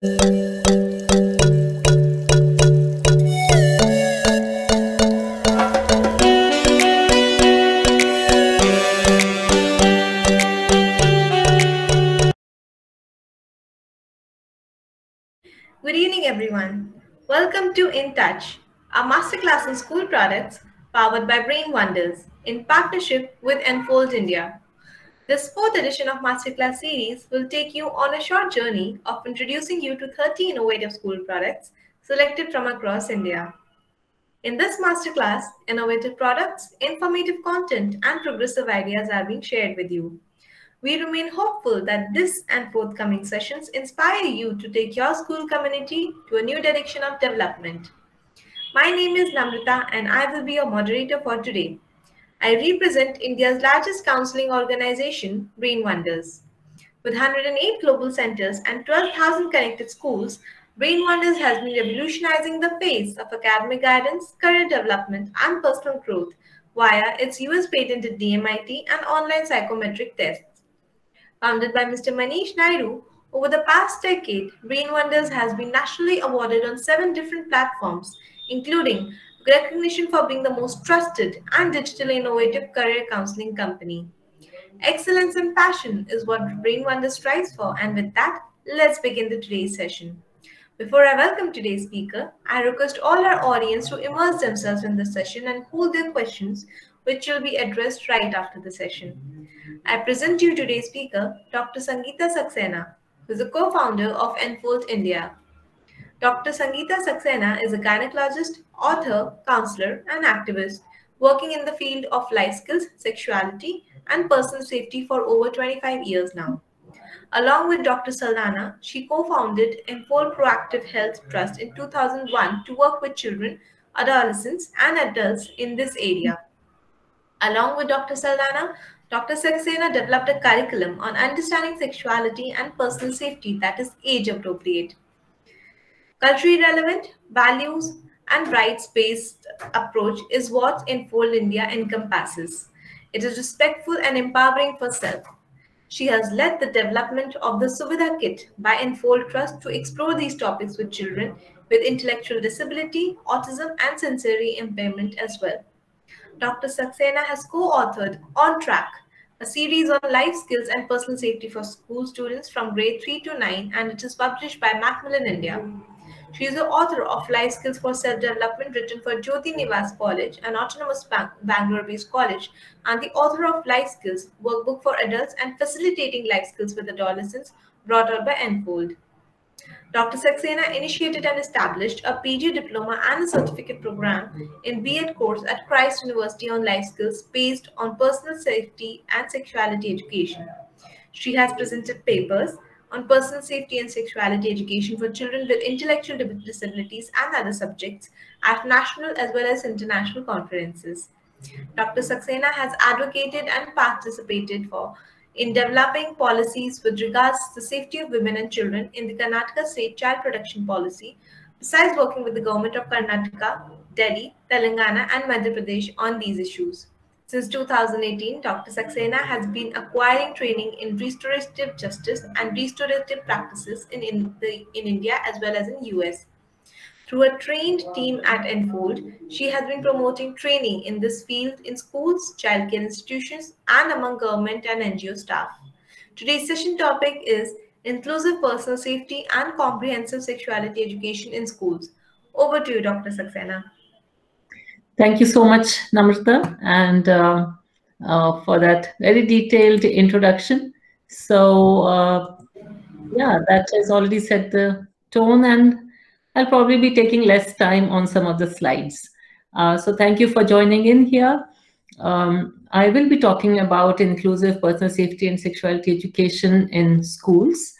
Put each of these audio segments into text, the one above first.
Good evening, everyone. Welcome to In Touch, a masterclass in school products powered by Brain Wonders in partnership with Enfold India. This fourth edition of Masterclass series will take you on a short journey of introducing you to 30 innovative school products selected from across India. In this masterclass, innovative products, informative content, and progressive ideas are being shared with you. We remain hopeful that this and forthcoming sessions inspire you to take your school community to a new direction of development. My name is Namrita and I will be your moderator for today. I represent India's largest counseling organization, Brain Wonders. With 108 global centers and 12,000 connected schools, Brain Wonders has been revolutionizing the face of academic guidance, career development, and personal growth via its US patented DMIT and online psychometric tests. Founded by Mr. Manish Naidu, over the past decade, Brain Wonders has been nationally awarded on seven different platforms, including recognition for being the most trusted and digitally innovative career counseling company. Excellence and passion is what Brain Wonders strives for, and with that, let's begin the today's session. Before I welcome today's speaker, I request all our audience to immerse themselves in the session and hold their questions, which will be addressed right after the session. I present you today's speaker, Dr. Sangeeta Saxena, who is a co-founder of Enfold India. Dr. Sangeeta Saxena is a gynecologist, author, counselor, and activist working in the field of life skills, sexuality, and personal safety for over 25 years now. Along with Dr. Saldanha, she co-founded Enfold Proactive Health Trust in 2001 to work with children, adolescents, and adults in this area. Along with Dr. Saldanha, Dr. Saxena developed a curriculum on understanding sexuality and personal safety that is age appropriate. Culturally relevant, values, and rights based approach is what Enfold India encompasses. It is respectful and empowering for self. She has led the development of the Suvidha Kit by Enfold Trust to explore these topics with children with intellectual disability, autism, and sensory impairment as well. Dr. Saxena has co-authored On Track, a series on life skills and personal safety for school students from grade 3 to 9 and it is published by Macmillan India. She is the author of Life Skills for Self-Development written for Jyoti Nivas College, an autonomous Bangalore-based college, and the author of Life Skills, workbook for adults and facilitating life skills with adolescents brought out by Enfold. Dr. Saxena initiated and established a PG diploma and a certificate program in B.Ed course at Christ University on life skills based on personal safety and sexuality education. She has presented papers on personal safety and sexuality education for children with intellectual disabilities and other subjects at national as well as international conferences. Dr. Saxena has advocated and participated for in developing policies with regards to the safety of women and children in the Karnataka State Child Protection Policy, besides working with the government of Karnataka, Delhi, Telangana, and Madhya Pradesh on these issues. Since 2018, Dr. Saxena has been acquiring training in restorative justice and restorative practices in, in, the, in India as well as in US. Through a trained team at Enfold, she has been promoting training in this field in schools, childcare institutions, and among government and NGO staff. Today's session topic is Inclusive Personal Safety and Comprehensive Sexuality Education in Schools. Over to you, Dr. Saxena. Thank you so much, Namrata, and uh, uh, for that very detailed introduction. So, uh, yeah, that has already set the tone and I'll probably be taking less time on some of the slides. Uh, so thank you for joining in here. Um, I will be talking about inclusive personal safety and sexuality education in schools.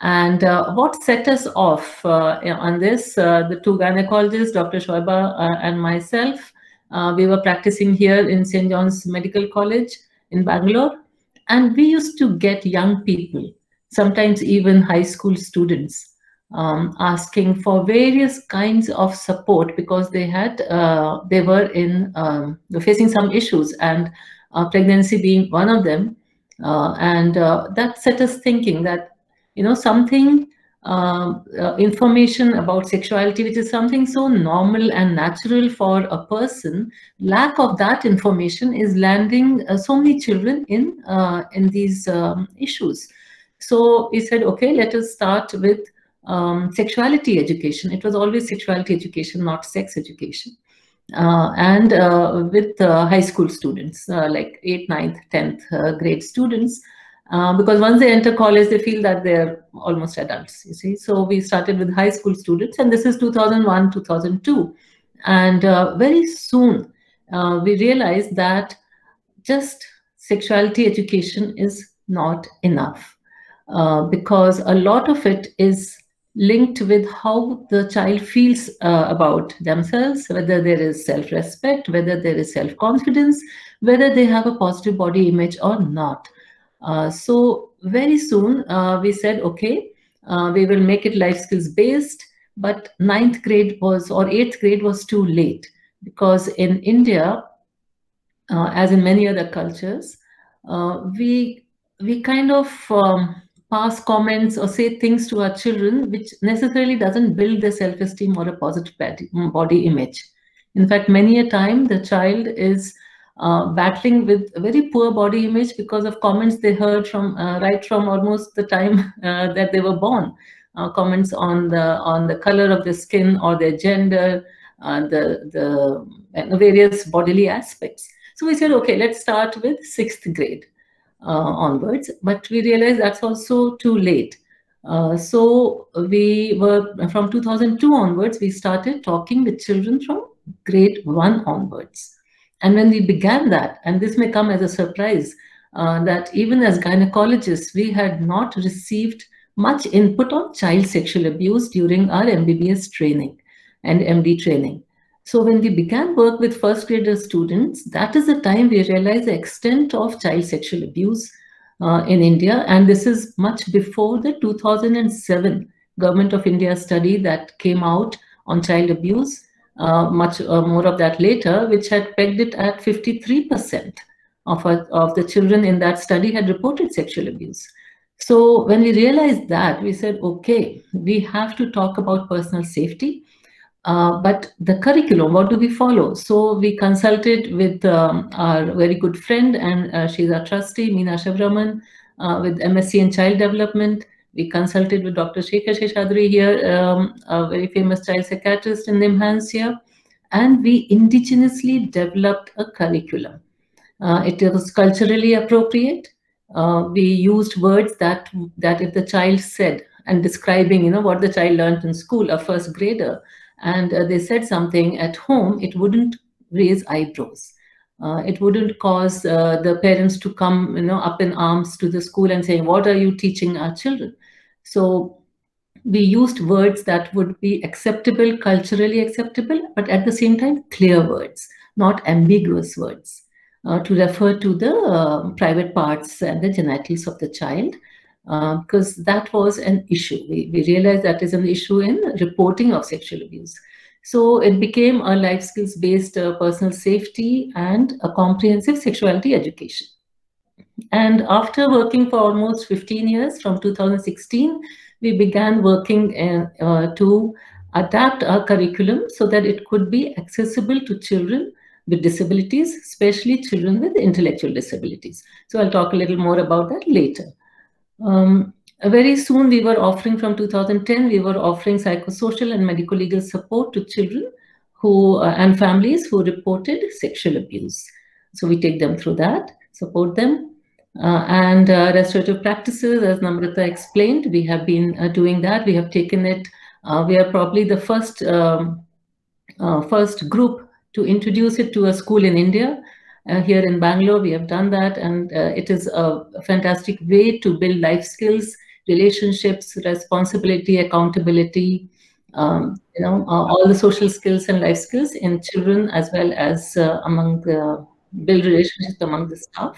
And uh, what set us off uh, on this, uh, the two gynecologists, Dr. Shaibya uh, and myself, uh, we were practicing here in St. John's Medical College in Bangalore. And we used to get young people, sometimes even high school students, um, asking for various kinds of support because they had uh, they were in um, facing some issues and uh, pregnancy being one of them uh, and uh, that set us thinking that you know something um, uh, information about sexuality, which is something so normal and natural for a person, lack of that information is landing uh, so many children in uh, in these um, issues. So he said, okay, let us start with um, sexuality education. It was always sexuality education, not sex education. Uh, and uh, with high school students, like 8th, 9th, 10th grade students, uh, because once they enter college, they feel that they're almost adults, you see. So we started with high school students, and this is 2001, 2002. And uh, very soon, uh, we realized that just sexuality education is not enough uh, because a lot of it is linked with how the child feels uh, about themselves, whether there is self-respect, whether there is self-confidence, whether they have a positive body image or not. Uh, so very soon uh, we said, okay, uh, we will make it life skills based, but ninth grade was or eighth grade was too late because in India, as in many other cultures, we we kind of um, pass comments or say things to our children which necessarily doesn't build their self-esteem or a positive body image. In fact, many a time the child is uh, battling with very poor body image because of comments they heard from uh, right from almost the time uh, that they were born. Uh, comments on the on the color of the skin or their gender, the the various bodily aspects. So we said, okay, let's start with sixth grade onwards. But we realized that's also too late. Uh, so we were from 2002 onwards we started talking with children from grade one onwards and when we began that, and this may come as a surprise, uh, that even as gynecologists, we had not received much input on child sexual abuse during our MBBS training and MD training. So when we began work with first grader students, that is the time we realized the extent of child sexual abuse uh, in India. And this is much before the 2007 Government of India study that came out on child abuse much uh, more of that later, which had pegged it at 53% of, of the children in that study had reported sexual abuse. So when we realized that, we said, okay, we have to talk about personal safety, uh, but the curriculum, what do we follow? So we consulted with um, our very good friend, and uh, she's our trustee, Meena Shivraman, uh, with MSc in Child Development. We consulted with Dr. Shekhar Seshadri here, um, a very famous child psychiatrist in NIMHANS here, and we indigenously developed a curriculum. Uh, it was culturally appropriate. Uh, we used words that that if the child said and describing, you know, what the child learned in school, a first grader, and uh, they said something at home, it wouldn't raise eyebrows uh, it wouldn't cause uh, the parents to come you know up in arms to the school and saying what are you teaching our children so we used words that would be acceptable culturally acceptable but at the same time clear words not ambiguous words uh, to refer to the uh, private parts and the genitals of the child because uh, that was an issue we, we realized that is an issue in reporting of sexual abuse so it became a life skills based uh, personal safety and a comprehensive sexuality education. And after working for almost 15 years, from 2016, we began working uh, uh, to adapt our curriculum so that it could be accessible to children with disabilities, especially children with intellectual disabilities. So I'll talk a little more about that later. Um, very soon we were offering from 2010 we were offering psychosocial and medical legal support to children who uh, and families who reported sexual abuse so we take them through that support them uh, and uh, restorative practices as namrata explained we have been uh, doing that. We have taken it uh, we are probably the first um, uh, first group to introduce it to a school in india. Uh, here in Bangalore, we have done that, and it is a fantastic way to build life skills relationships, responsibility, accountability, um, you know, all the social skills and life skills in children as well as among the build relationships among the staff.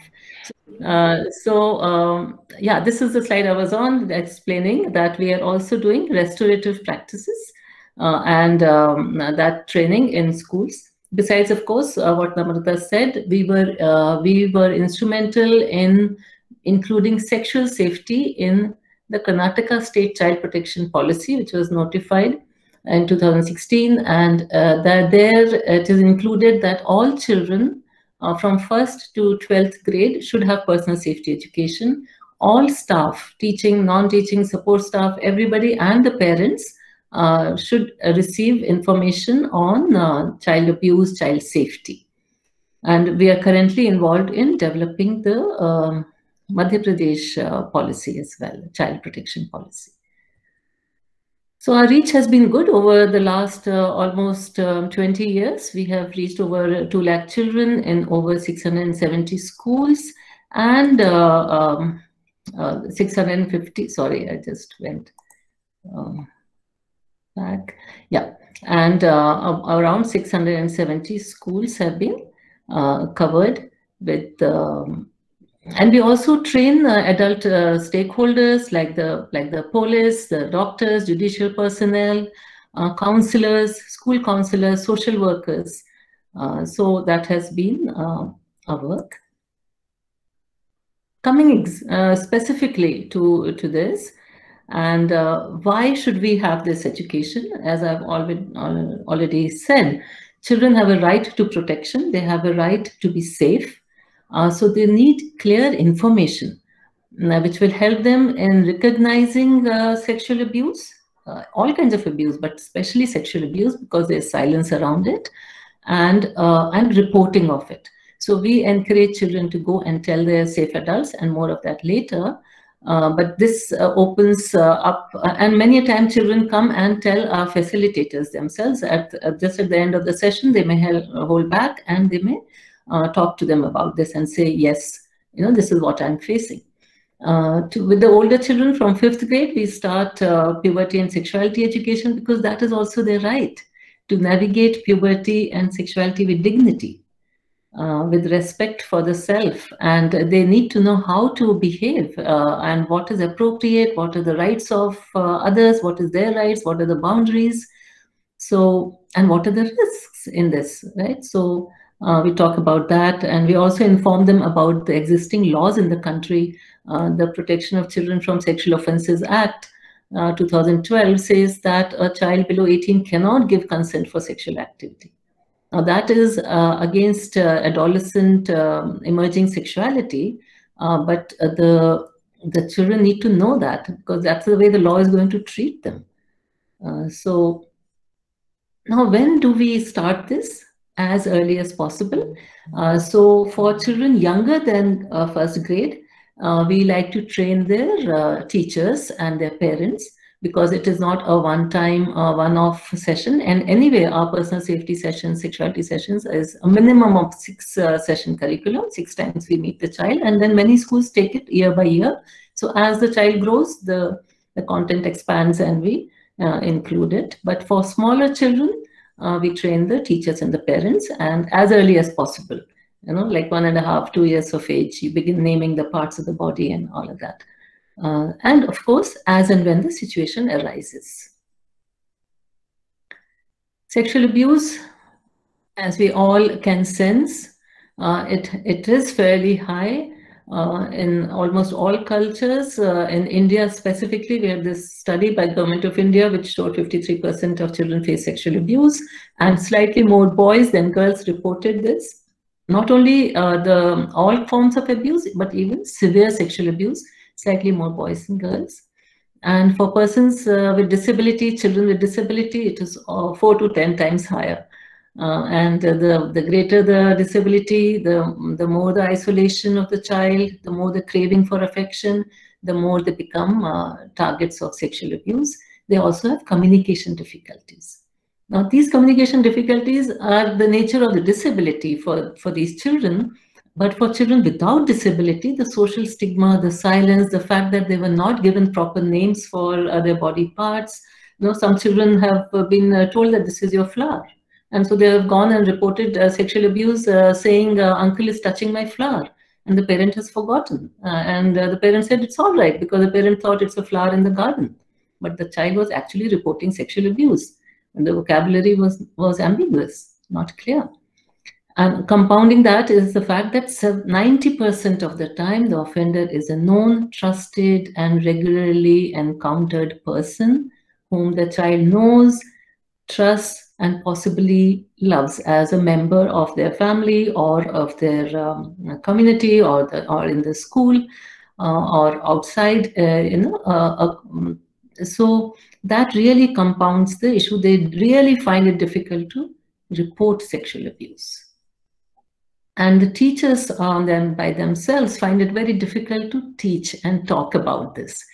Uh, so um, yeah, this is the slide I was on explaining that we are also doing restorative practices uh, and um, that training in schools. Besides, of course, uh, what Namrata said, we were uh, we were instrumental in including sexual safety in the Karnataka State Child Protection Policy, which was notified in 2016, and uh, that there it is included that all children uh, from first to 12th grade should have personal safety education. All staff, teaching, non-teaching, support staff, everybody and the parents uh, should receive information on uh, child abuse, child safety. And we are currently involved in developing the um, Madhya Pradesh uh, policy as well, child protection policy. So our reach has been good over the last uh, almost um, 20 years. We have reached over 2 lakh children in over 670 schools and uh, um, uh, 650, sorry, I just went um, back. Yeah, and uh, around 670 schools have been uh, covered with um, and we also train uh, adult uh, stakeholders like the like the police, the doctors, judicial personnel, uh, counselors, school counselors, social workers. Uh, so that has been uh, our work. Coming uh, specifically to, to this, and why should we have this education? As I've already, already said, children have a right to protection. They have a right to be safe. Uh, so they need clear information uh, which will help them in recognizing uh, sexual abuse, uh, all kinds of abuse, but especially sexual abuse because there's silence around it and, uh, and reporting of it. So we encourage children to go and tell their safe adults and more of that later. Uh, but this opens up and many a time children come and tell our facilitators themselves at just at the end of the session, they may hold back and they may uh, talk to them about this and say, yes, you know, this is what I'm facing. Uh, to, with the older children from fifth grade, we start uh, puberty and sexuality education because that is also their right to navigate puberty and sexuality with dignity, uh, with respect for the self. And they need to know how to behave uh, and what is appropriate, what are the rights of uh, others, what is their rights, what are the boundaries. So, and what are the risks in this, right? So, uh, we talk about that and we also inform them about the existing laws in the country. Uh, the Protection of Children from Sexual Offences Act uh, 2012 says that a child below 18 cannot give consent for sexual activity. Now that is uh, against uh, adolescent um, emerging sexuality, uh, but the, the children need to know that because that's the way the law is going to treat them. so now when do we start this? As early as possible. Uh, so for children younger than uh, first grade, uh, we like to train their uh, teachers and their parents because it is not a one-time, uh, one-off session. And anyway, our personal safety sessions, sexuality sessions is a minimum of six uh, session curriculum. Six times we meet the child and then many schools take it year by year. So as the child grows, the, the content expands and we include it. But for smaller children, uh, we train the teachers and the parents and as early as possible you know like one and a half two years of age you begin naming the parts of the body and all of that. Uh, and of course as and when the situation arises. Sexual abuse as we all can sense uh, it it is fairly high uh, in almost all cultures. Uh, in India specifically, we had this study by Government of India which showed 53% of children face sexual abuse and slightly more boys than girls reported this. Not only uh, the all forms of abuse, but even severe sexual abuse, slightly more boys than girls. And for persons uh, with disability, children with disability, it is uh, 4 to 10 times higher. Uh, and the, the greater the disability, the, the more the isolation of the child, the more the craving for affection, the more they become uh, targets of sexual abuse. They also have communication difficulties. Now, these communication difficulties are the nature of the disability for, for these children, but for children without disability, the social stigma, the silence, the fact that they were not given proper names for uh, their body parts. You know, some children have been uh, told that this is your flower and so they have gone and reported uh, sexual abuse, uh, saying, uh, uncle is touching my flower. And the parent has forgotten. Uh, and uh, the parent said, it's all right, because the parent thought it's a flower in the garden. But the child was actually reporting sexual abuse. And the vocabulary was, was ambiguous, not clear. And compounding that is the fact that 90% of the time the offender is a known, trusted, and regularly encountered person whom the child knows, trusts, and possibly loves as a member of their family or of their um, community or the, or in the school uh, or outside. Uh, you know, uh, uh so that really compounds the issue. They really find it difficult to report sexual abuse. And the teachers on them by themselves find it very difficult to teach and talk about this.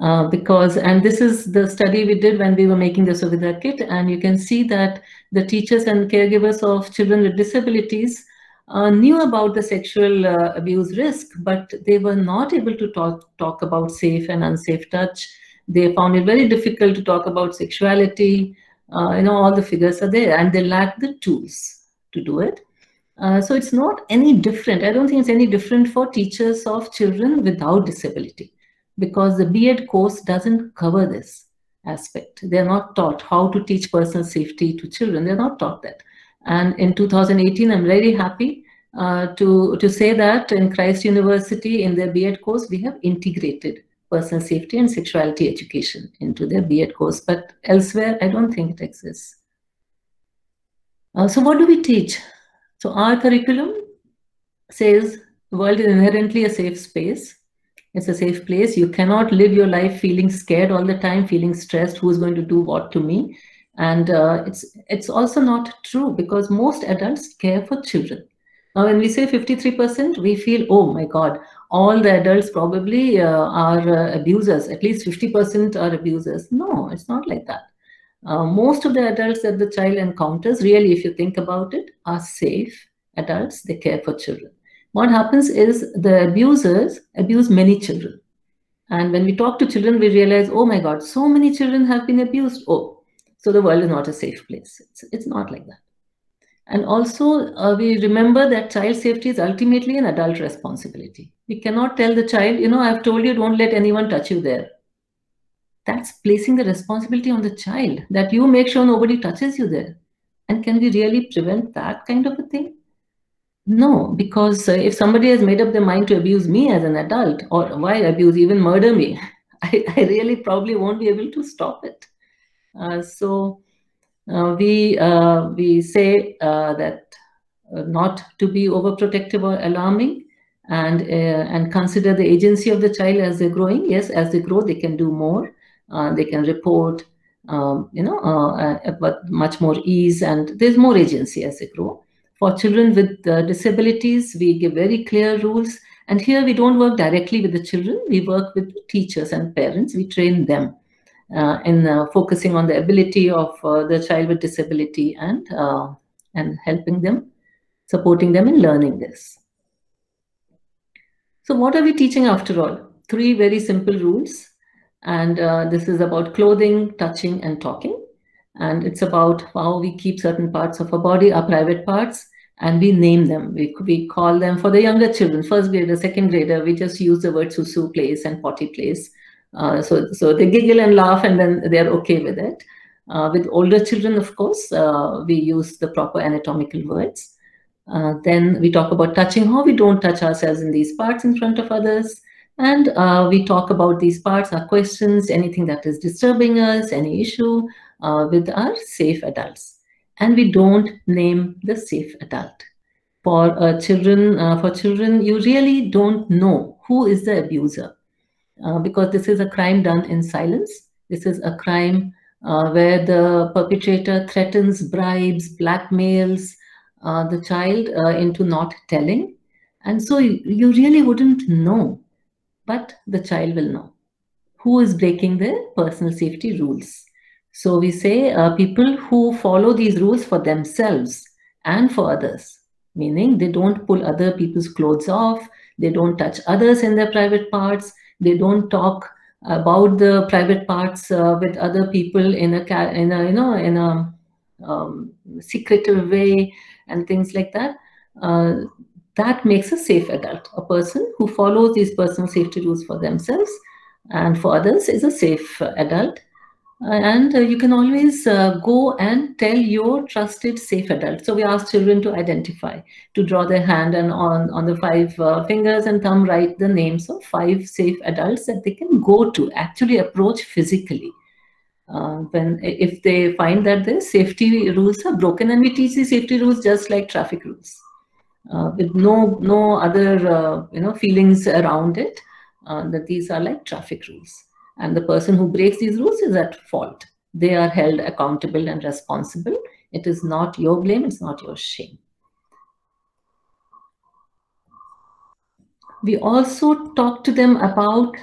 Uh, because, and this is the study we did when we were making the Suvidha kit, and you can see that the teachers and caregivers of children with disabilities uh, knew about the sexual uh, abuse risk, but they were not able to talk, talk about safe and unsafe touch. They found it very difficult to talk about sexuality. Uh, you know, all the figures are there, and they lack the tools to do it. Uh, so it's not any different. I don't think it's any different for teachers of children without disability because the B.Ed course doesn't cover this aspect. They're not taught how to teach personal safety to children. They're not taught that. And in 2018, I'm very happy uh, to, to say that in Christ University, in their B.Ed course, we have integrated personal safety and sexuality education into their B.Ed course. But elsewhere, I don't think it exists. Uh, so what do we teach? So our curriculum says the world is inherently a safe space. It's a safe place. You cannot live your life feeling scared all the time, feeling stressed, who's going to do what to me. And uh, it's, it's also not true because most adults care for children. Now, when we say 53%, we feel, oh my God, all the adults probably uh, are uh, abusers. At least 50% are abusers. No, it's not like that. Uh, most of the adults that the child encounters, really, if you think about it, are safe adults. They care for children. What happens is the abusers abuse many children. And when we talk to children, we realize, oh my God, so many children have been abused. Oh, so the world is not a safe place. It's, it's not like that. And also, uh, we remember that child safety is ultimately an adult responsibility. We cannot tell the child, you know, I've told you, don't let anyone touch you there that's placing the responsibility on the child that you make sure nobody touches you there. And can we really prevent that kind of a thing? No, because uh, if somebody has made up their mind to abuse me as an adult, or why abuse, even murder me, I, I really probably won't be able to stop it. Uh, so uh, we uh, we say uh, that uh, not to be overprotective or alarming, and and consider the agency of the child as they're growing. Yes, as they grow, they can do more they can report, um, you know, but much more ease and there's more agency as they grow. For children with disabilities, we give very clear rules. And here we don't work directly with the children. We work with teachers and parents. We train them uh, in uh, focusing on the ability of uh, the child with disability and and helping them, supporting them in learning this. So what are we teaching after all? Three very simple rules. And uh, this is about clothing, touching, and talking. And it's about how we keep certain parts of our body, our private parts, and we name them. We, we call them for the younger children, first grader, second grader, we just use the word susu place and potty place. Uh, so, so they giggle and laugh and then they're okay with it. Uh, with older children, of course, uh, we use the proper anatomical words. Uh, then we talk about touching, how we don't touch ourselves in these parts in front of others. And uh, we talk about these parts, our questions, anything that is disturbing us, any issue uh, with our safe adults. And we don't name the safe adult. For uh, children, uh, for children, you really don't know who is the abuser uh, because this is a crime done in silence. This is a crime uh, where the perpetrator threatens, bribes, blackmails the child into not telling. And so you, you really wouldn't know but the child will know who is breaking the personal safety rules. So we say uh, people who follow these rules for themselves and for others, meaning they don't pull other people's clothes off, they don't touch others in their private parts, they don't talk about the private parts uh, with other people in a, in a you know in a um, secretive way and things like that. Uh, that makes a safe adult. A person who follows these personal safety rules for themselves and for others is a safe adult. And uh, you can always uh, go and tell your trusted safe adult. So we ask children to identify, to draw their hand and on, on the five uh, fingers and thumb write the names of five safe adults that they can go to, actually approach physically. Uh, when if they find that the safety rules are broken and we teach the safety rules just like traffic rules uh, with no no other uh, you know feelings around it that these are like traffic rules and the person who breaks these rules is at fault. They are held accountable and responsible. It is not your blame, it's not your shame. We also talk to them about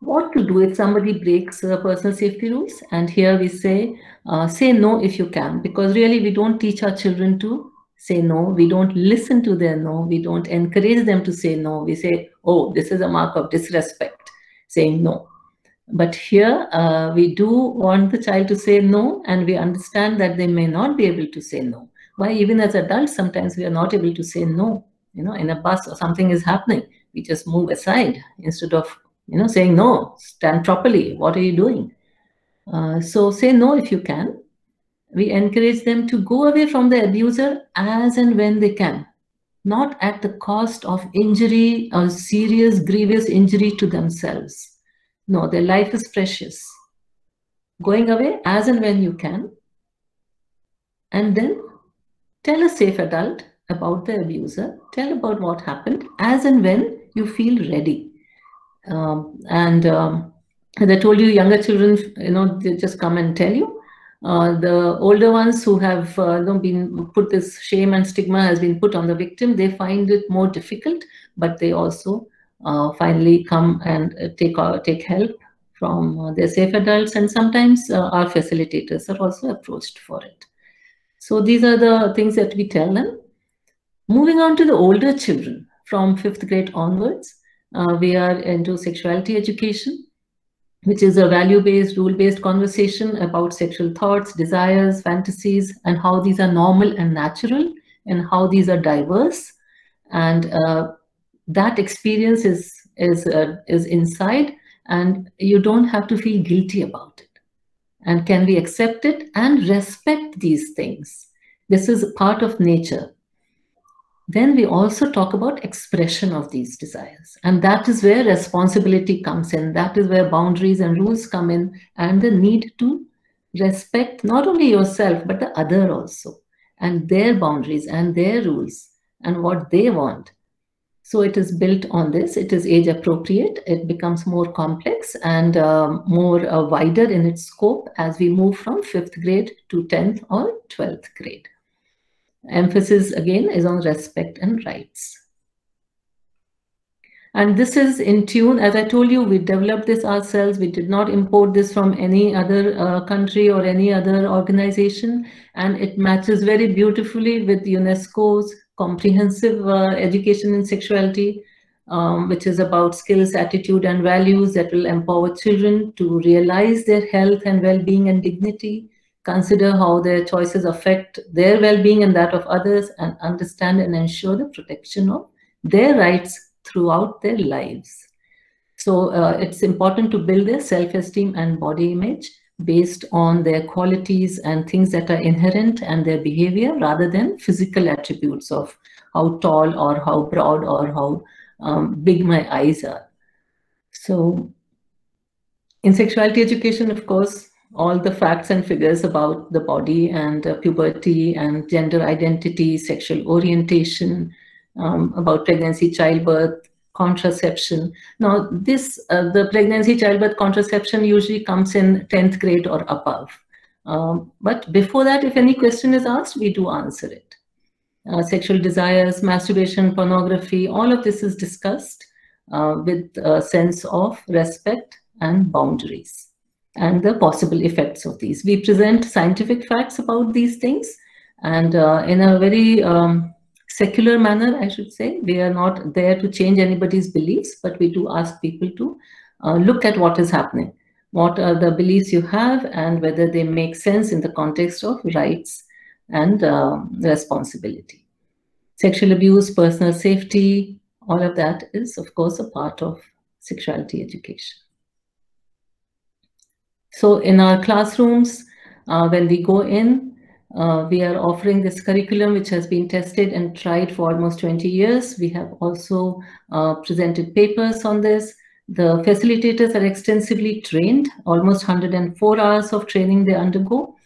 what to do if somebody breaks uh, personal safety rules. And here we say, uh, say no if you can, because really we don't teach our children to say no. We don't listen to their no. We don't encourage them to say no. We say, oh, this is a mark of disrespect, saying no. But here uh, we do want the child to say no, and we understand that they may not be able to say no. Why even as adults, sometimes we are not able to say no. You know, in a bus or something is happening, we just move aside instead of, you know, saying no, stand properly. What are you doing? Uh, so say no if you can. We encourage them to go away from the abuser as and when they can, not at the cost of injury or serious, grievous injury to themselves. No, their life is precious. Going away as and when you can. And then tell a safe adult about the abuser. Tell about what happened as and when you feel ready. Um, and um, as I told you, younger children, you know, they just come and tell you. Uh, the older ones who have uh, you know, been put this shame and stigma has been put on the victim, they find it more difficult, but they also uh, finally come and uh, take uh, take help from their safe adults and sometimes our facilitators are also approached for it. So these are the things that we tell them. Moving on to the older children from fifth grade onwards, uh, we are into sexuality education, which is a value-based, rule-based conversation about sexual thoughts, desires, fantasies, and how these are normal and natural, and how these are diverse. And uh, that experience is is uh, is inside and you don't have to feel guilty about it. And can we accept it and respect these things? This is part of nature. Then we also talk about expression of these desires. And that is where responsibility comes in. That is where boundaries and rules come in and the need to respect not only yourself but the other also and their boundaries and their rules and what they want so it is built on this. It is age appropriate. It becomes more complex and um, more uh, wider in its scope as we move from fifth grade to 10th or 12th grade. Emphasis again is on respect and rights. And this is in tune, as I told you, we developed this ourselves. We did not import this from any other uh, country or any other organization. And it matches very beautifully with UNESCO's comprehensive uh, education in sexuality, um, which is about skills, attitude, and values that will empower children to realize their health and well-being and dignity, consider how their choices affect their well-being and that of others, and understand and ensure the protection of their rights throughout their lives. So uh, it's important to build their self-esteem and body image based on their qualities and things that are inherent and their behavior rather than physical attributes of how tall or how broad or how um, big my eyes are. So in sexuality education, of course, all the facts and figures about the body and uh, puberty and gender identity, sexual orientation, um, about pregnancy, childbirth, contraception. Now, this uh, the pregnancy, childbirth, contraception usually comes in 10th grade or above. Um, but before that, if any question is asked, we do answer it. Uh, sexual desires, masturbation, pornography, all of this is discussed uh, with a sense of respect and boundaries and the possible effects of these. We present scientific facts about these things and uh, in a very um, secular manner, I should say. We are not there to change anybody's beliefs, but we do ask people to uh, look at what is happening. What are the beliefs you have and whether they make sense in the context of rights and uh, responsibility. Sexual abuse, personal safety, all of that is, of course, a part of sexuality education. So in our classrooms, uh, when we go in, uh, we are offering this curriculum which has been tested and tried for almost 20 years. We have also uh, presented papers on this. The facilitators are extensively trained, almost 104 hours of training they undergo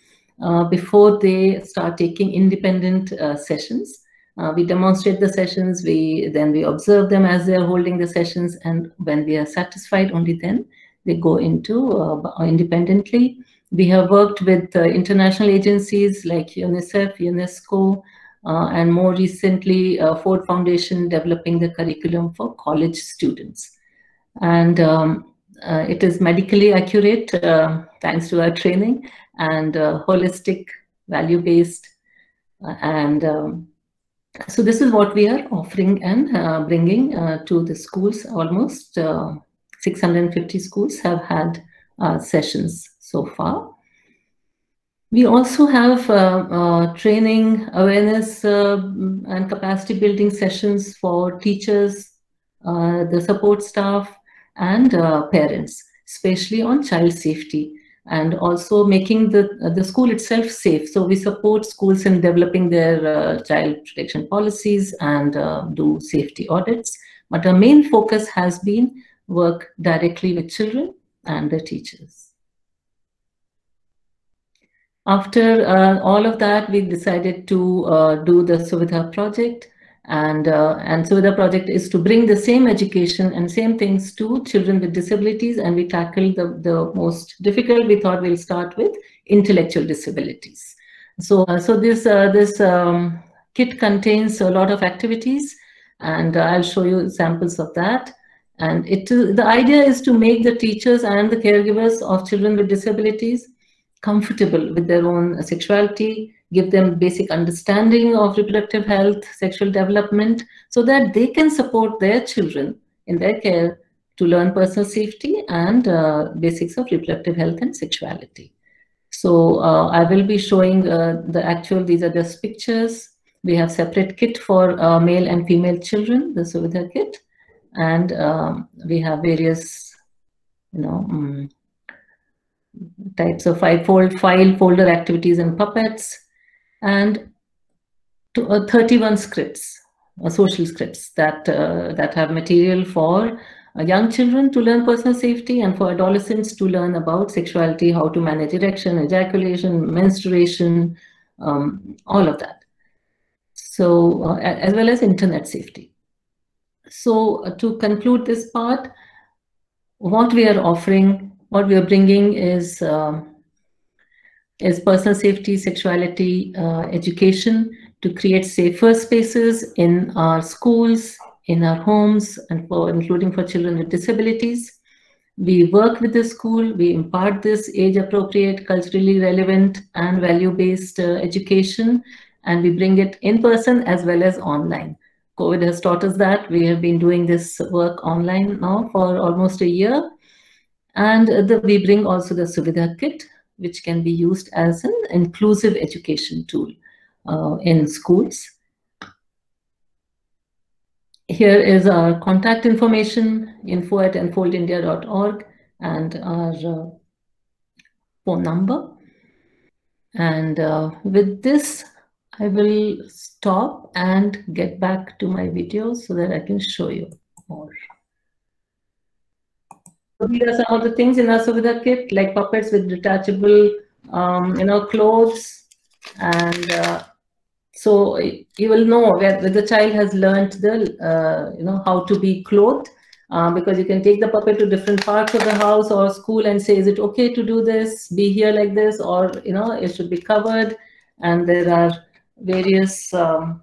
uh, before they start taking independent uh, sessions. Uh, we demonstrate the sessions, we then we observe them as they're holding the sessions, and when we are satisfied, only then they go into uh, independently. We have worked with uh, international agencies like UNICEF, UNESCO, uh, and more recently, Ford Foundation developing the curriculum for college students. And um, it is medically accurate thanks to our training and holistic, value-based, and um, so this is what we are offering and uh, bringing uh, to the schools. Almost uh, 650 schools have had uh, sessions so far. We also have uh, uh, training, awareness and capacity building sessions for teachers, the support staff and parents, especially on child safety and also making the, uh, the school itself safe. So we support schools in developing their uh, child protection policies and uh, do safety audits. But our main focus has been work directly with children and their teachers. After uh, all of that, we decided to uh, do the Suvidha project. And uh, and the project is to bring the same education and same things to children with disabilities. And we tackle the the most difficult we thought we'll start with intellectual disabilities. So uh, so this uh, this um, kit contains a lot of activities. And i'll show you samples of that. And it the idea is to make the teachers and the caregivers of children with disabilities comfortable with their own sexuality give them basic understanding of reproductive health, sexual development, so that they can support their children in their care to learn personal safety and uh, basics of reproductive health and sexuality. So uh, I will be showing uh, the actual, these are just pictures. We have separate kit for uh, male and female children, the Suvidha kit. And um, we have various, you know, um, types of five-fold file folder activities and puppets and to, uh, 31 scripts, uh, social scripts that, uh, that have material for uh, young children to learn personal safety and for adolescents to learn about sexuality, how to manage erection, ejaculation, menstruation, um, all of that. So, uh, as well as internet safety. So uh, to conclude this part, what we are offering, what we are bringing is um, is personal safety, sexuality, uh, education to create safer spaces in our schools, in our homes, and for including for children with disabilities. We work with the school, we impart this age-appropriate, culturally relevant, and value-based uh, education, and we bring it in person as well as online. COVID has taught us that. We have been doing this work online now for almost a year. And the, we bring also the Suvidha kit, which can be used as an inclusive education tool uh, in schools. Here is our contact information, info at enfoldindia.org and our uh, phone number. And uh, with this, I will stop and get back to my video so that I can show you more. These are some of the things in our Suvidha kit, like puppets with detachable, um, you know, clothes. And uh, so you will know where, the child has learned the, uh, you know, how to be clothed. Um, because you can take the puppet to different parts of the house or school and say, is it okay to do this, be here like this, or, you know, it should be covered. And there are various um,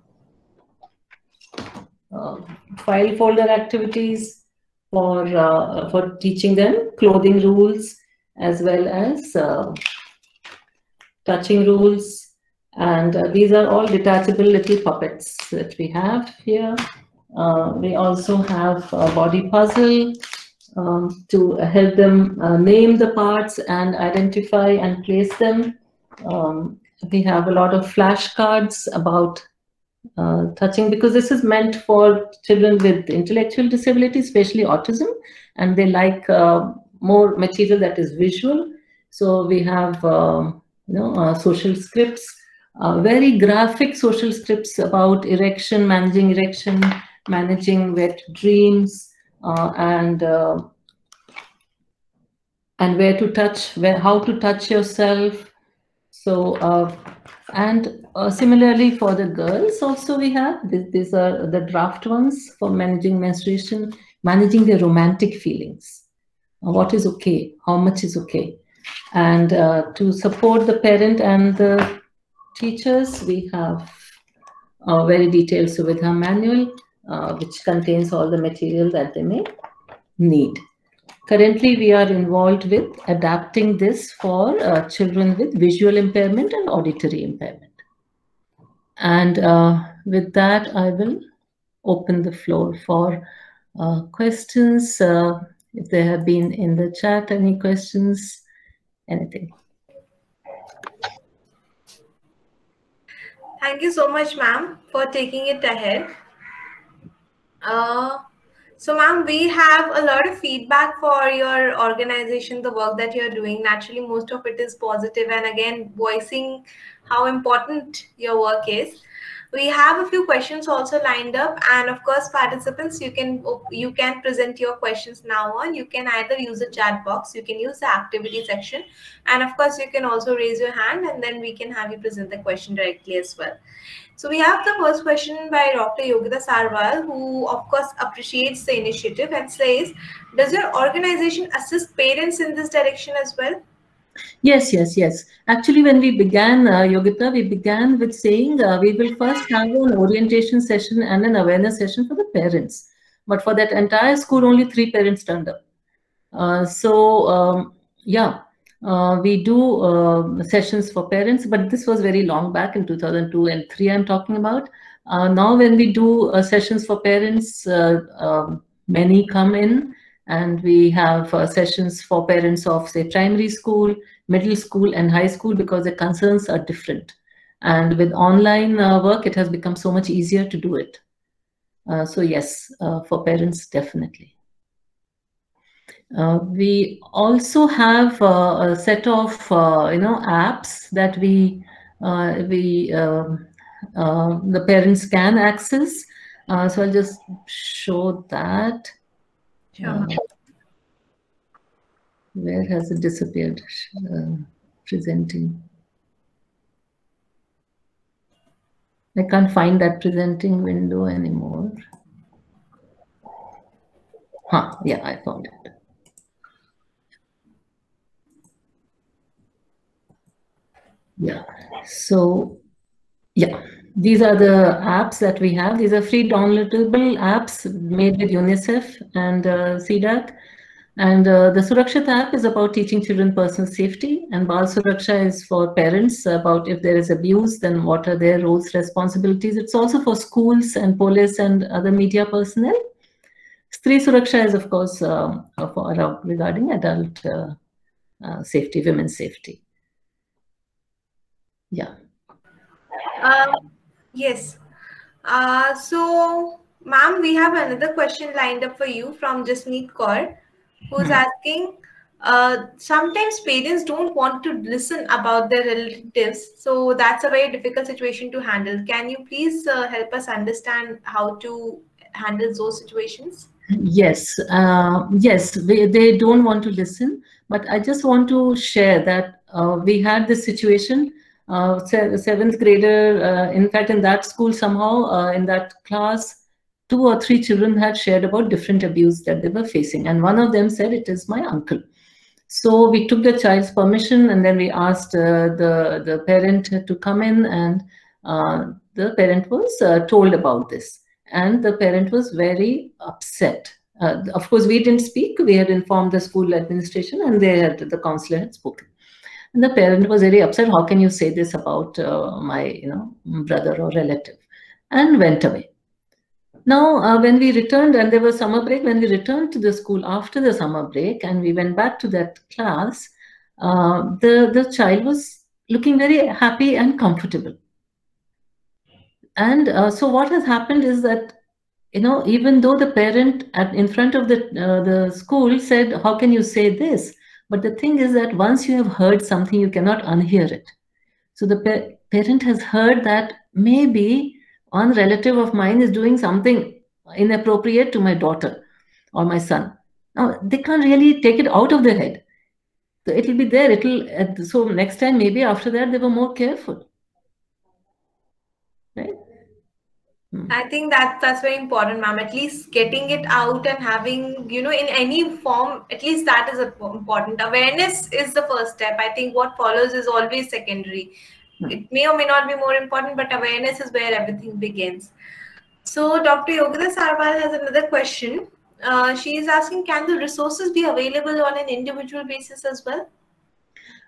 uh, file folder activities for uh, for teaching them clothing rules as well as uh, touching rules. And uh, these are all detachable little puppets that we have here. Uh, we also have a body puzzle um, to help them uh, name the parts and identify and place them. Um, we have a lot of flashcards about uh, touching because this is meant for children with intellectual disability, especially autism, and they like uh, more material that is visual. So we have, um, you know, uh, social scripts, uh, very graphic social scripts about erection, managing erection, managing wet dreams, uh, and uh, and where to touch, where how to touch yourself. So uh, and uh, similarly for the girls also we have these, these are the draft ones for managing menstruation, managing the romantic feelings. Uh, what is okay? How much is okay? And uh, to support the parent and the teachers, we have a very detailed Suvidha manual, uh, which contains all the material that they may need. Currently, we are involved with adapting this for uh, children with visual impairment and auditory impairment. And uh, with that, I will open the floor for uh, questions. Uh, if there have been in the chat, any questions, anything. Thank you so much, ma'am, for taking it ahead. Uh, so, ma'am, we have a lot of feedback for your organization, the work that you're doing. Naturally, most of it is positive, and again, voicing how important your work is. We have a few questions also lined up, and of course, participants, you can you can present your questions now on. You can either use the chat box, you can use the activity section, and of course, you can also raise your hand, and then we can have you present the question directly as well. So we have the first question by Dr. Yogita Sarwal, who of course appreciates the initiative and says, does your organization assist parents in this direction as well? Yes, yes, yes. Actually, when we began, uh, Yogita, we began with saying uh, we will first have an orientation session and an awareness session for the parents. But for that entire school, only three parents turned up. Uh, so, um, yeah, uh, we do uh, sessions for parents, but this was very long back in 2002 and 3 I'm talking about. Uh, now when we do uh, sessions for parents, uh, um, many come in and we have uh, sessions for parents of say primary school, middle school and high school because the concerns are different. And with online work, it has become so much easier to do it. so yes, for parents, definitely. Uh, we also have uh, a set of uh, you know apps that we uh, we um, uh, the parents can access. so I'll just show that. Sure. where has it disappeared? presenting. I can't find that presenting window anymore. Huh, yeah, I found it. Yeah. So, yeah, these are the apps that we have. These are free downloadable apps made with UNICEF and uh, CDAC. And uh, the Surakshit app is about teaching children personal safety, and Bal Suraksha is for parents about if there is abuse, then what are their roles, responsibilities. It's also for schools and police and other media personnel. Stree Suraksha is, of course, uh, for, regarding adult uh, uh, safety, women's safety. Yeah. Uh, yes. Uh, so, ma'am, we have another question lined up for you from Jasmeet Kaur, who's hmm. asking, uh, sometimes parents don't want to listen about their relatives. So that's a very difficult situation to handle. Can you please uh, help us understand how to handle those situations? Yes, uh, yes, they, they don't want to listen. But I just want to share that uh, we had this situation uh, seventh grader, uh, in fact, in that school, somehow uh, in that class, two or three children had shared about different abuse that they were facing. And one of them said, it is my uncle. So we took the child's permission and then we asked uh, the, the parent to come in and uh, the parent was uh, told about this. And the parent was very upset. of course, we didn't speak. We had informed the school administration and they had, the counselor had spoken. And the parent was very upset. How can you say this about uh, my, you know, brother or relative? And went away. Now, uh, when we returned, and there was summer break, when we returned to the school after the summer break, and we went back to that class, uh, the the child was looking very happy and comfortable. And uh, so, what has happened is that you know, even though the parent at in front of the uh, the school said, "How can you say this?" But the thing is that once you have heard something, you cannot unhear it. So the pa parent has heard that maybe one relative of mine is doing something inappropriate to my daughter or my son. Now they can't really take it out of their head. So it'll be there. It'll so next time maybe after that they were more careful. Right? Hmm. I think that that's very important, ma'am. At least getting it out and having, you know, in any form, at least that is important. Awareness is the first step. I think what follows is always secondary. Hmm. It may or may not be more important, but awareness is where everything begins. So Dr. Yogita Sarwal has another question. Uh, she is asking, can the resources be available on an individual basis as well?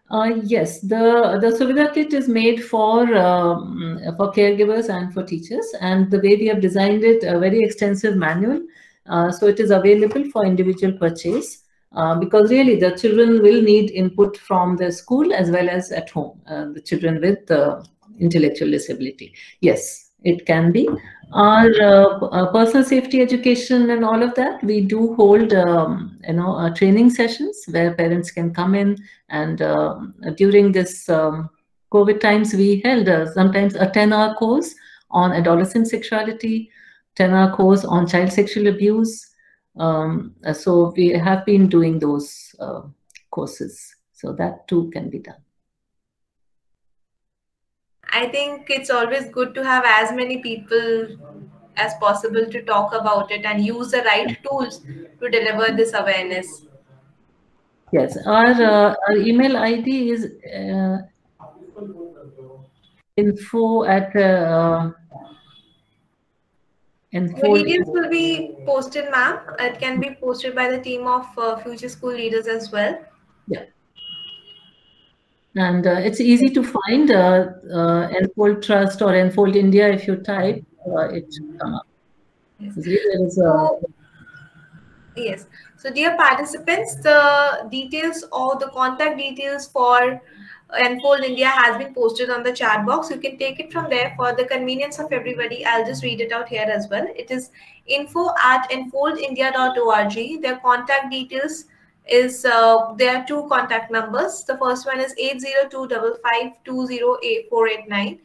Uh, yes, the the Suvidha kit is made for um, for caregivers and for teachers, and the way we have designed it, a very extensive manual, uh, so it is available for individual purchase. Uh, because really the children will need input from the school as well as at home, uh, the children with uh, intellectual disability. Yes, it can be. Our uh, uh, personal safety education and all of that, we do hold, um, you know, uh, training sessions where parents can come in and uh, during this um, COVID times, we held uh, sometimes a 10 hour course on adolescent sexuality, 10 hour course on child sexual abuse. Um, so we have been doing those courses. So that too can be done. I think it's always good to have as many people as possible to talk about it and use the right tools to deliver this awareness. Yes, our, uh, our email ID is uh, info at uh, info. details will be posted, ma'am. It can be posted by the team of uh, future school leaders as well. Yeah and uh, it's easy to find uh, uh, Enfold Trust or Enfold India. If you type, uh, it should come up. Yes. So, yes. So, dear participants, the details or the contact details for Enfold India has been posted on the chat box. You can take it from there for the convenience of everybody. I'll just read it out here as well. It is info at enfoldindia.org. Their contact details is uh, there are two contact numbers. The first one is 80255208489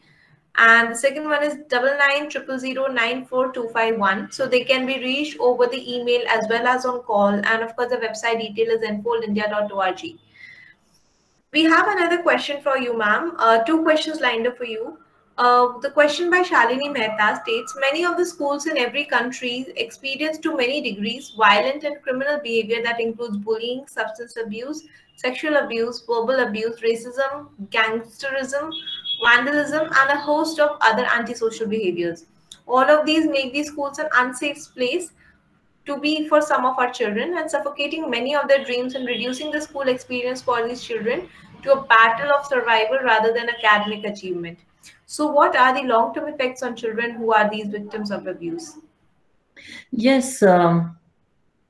and the second one is double nine triple zero nine four two five one. So they can be reached over the email as well as on call. And of course, the website detail is enfoldindia.org. We have another question for you, ma'am. Uh, two questions lined up for you. Uh, the question by Shalini Mehta states many of the schools in every country experience to many degrees violent and criminal behavior that includes bullying, substance abuse, sexual abuse, verbal abuse, racism, gangsterism, vandalism, and a host of other antisocial behaviors. All of these make these schools an unsafe place to be for some of our children and suffocating many of their dreams and reducing the school experience for these children to a battle of survival rather than academic achievement. So, what are the long term effects on children who are these victims of abuse? Yes, um,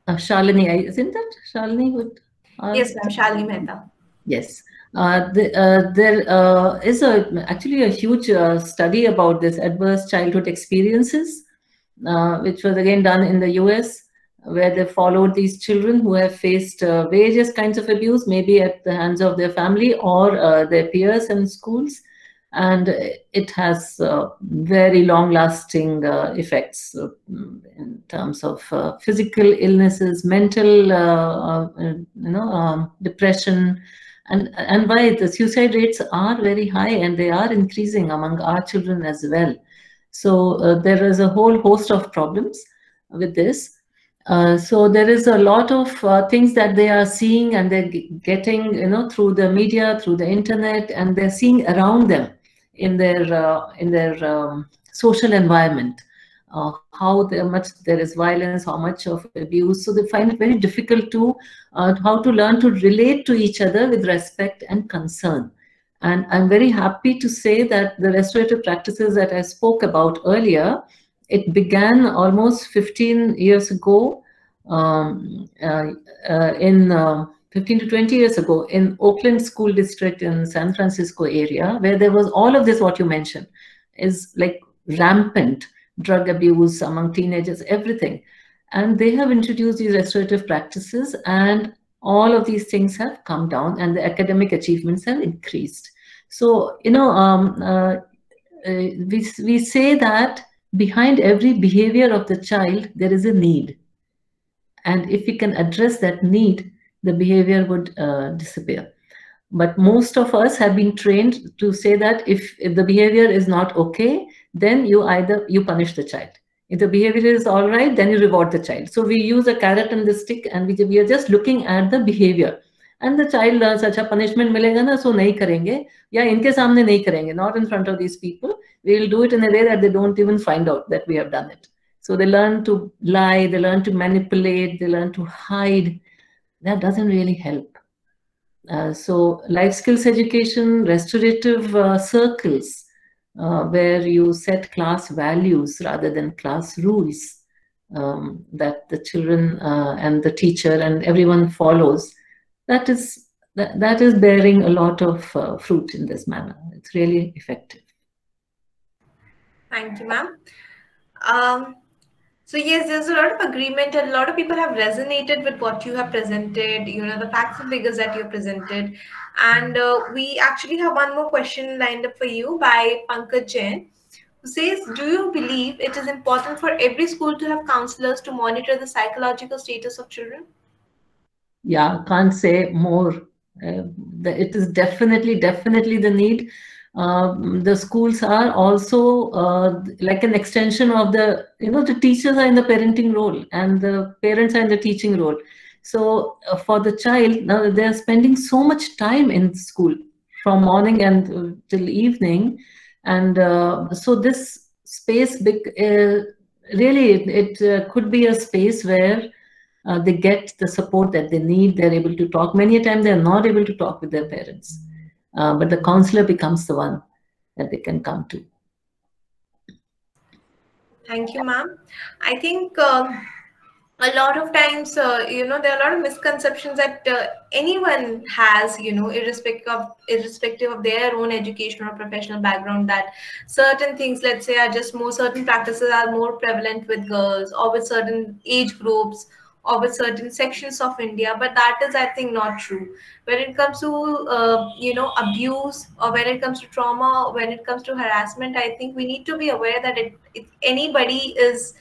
uh, Shalini, isn't that Shalini? Would, uh, yes, I'm Shalini Mehta. Yes. Uh, the, uh, there uh, is a, actually a huge uh, study about this adverse childhood experiences, which was again done in the US, where they followed these children who have faced various kinds of abuse, maybe at the hands of their family or their peers in schools and it has uh, very long-lasting uh, effects uh, in terms of uh, physical illnesses, mental, uh, uh, you know, um, depression, and and why the suicide rates are very high and they are increasing among our children as well. So there is a whole host of problems with this. so there is a lot of things that they are seeing and they're getting, you know, through the media, through the internet, and they're seeing around them in their uh, in their um, social environment. Uh, how much there is violence, how much of abuse. So they find it very difficult to uh, how to learn to relate to each other with respect and concern. And I'm very happy to say that the restorative practices that I spoke about earlier, it began almost 15 years ago um, uh, uh, in uh, 15 to 20 years ago in Oakland School District in San Francisco area, where there was all of this, what you mentioned, is like rampant drug abuse among teenagers, everything. And they have introduced these restorative practices and all of these things have come down and the academic achievements have increased. So, you know, um, uh, uh, we, we say that behind every behavior of the child, there is a need. And if we can address that need, the behavior would uh, disappear. But most of us have been trained to say that if, if the behavior is not okay, then you either you punish the child. If the behavior is all right, then you reward the child. So we use a carrot and the stick and we, we are just looking at the behavior. And the child learns, such a punishment milega na, so nahi karenge. not inke samne nahi not in front of these people. We will do it in a way that they don't even find out that we have done it. So they learn to lie, they learn to manipulate, they learn to hide. That doesn't really help. Uh, so life skills education, restorative uh, circles, uh, where you set class values rather than class rules um, that the children uh, and the teacher and everyone follows, that is that, that is bearing a lot of uh, fruit in this manner. It's really effective. Thank you, ma'am. Um, so yes, there's a lot of agreement and a lot of people have resonated with what you have presented, you know, the facts and figures that you presented. And uh, we actually have one more question lined up for you by Pankaj Jain, who says, do you believe it is important for every school to have counselors to monitor the psychological status of children? Yeah, can't say more. Uh, it is definitely, definitely the need um, the schools are also uh, like an extension of the you know the teachers are in the parenting role and the parents are in the teaching role. So uh, for the child now they are spending so much time in school from morning and uh, till evening. And uh, so this space uh, really it, it could be a space where they get the support that they need. They're able to talk. Many a time they're not able to talk with their parents uh, but the counselor becomes the one that they can come to. Thank you, ma'am. I think um, a lot of times, uh, you know, there are a lot of misconceptions that uh, anyone has, you know, irrespective of irrespective of their own education or professional background, that certain things, let's say, are just more certain practices are more prevalent with girls or with certain age groups with certain sections of India, but that is, I think, not true. When it comes to, uh, you know, abuse or when it comes to trauma, when it comes to harassment, I think we need to be aware that it, it, anybody is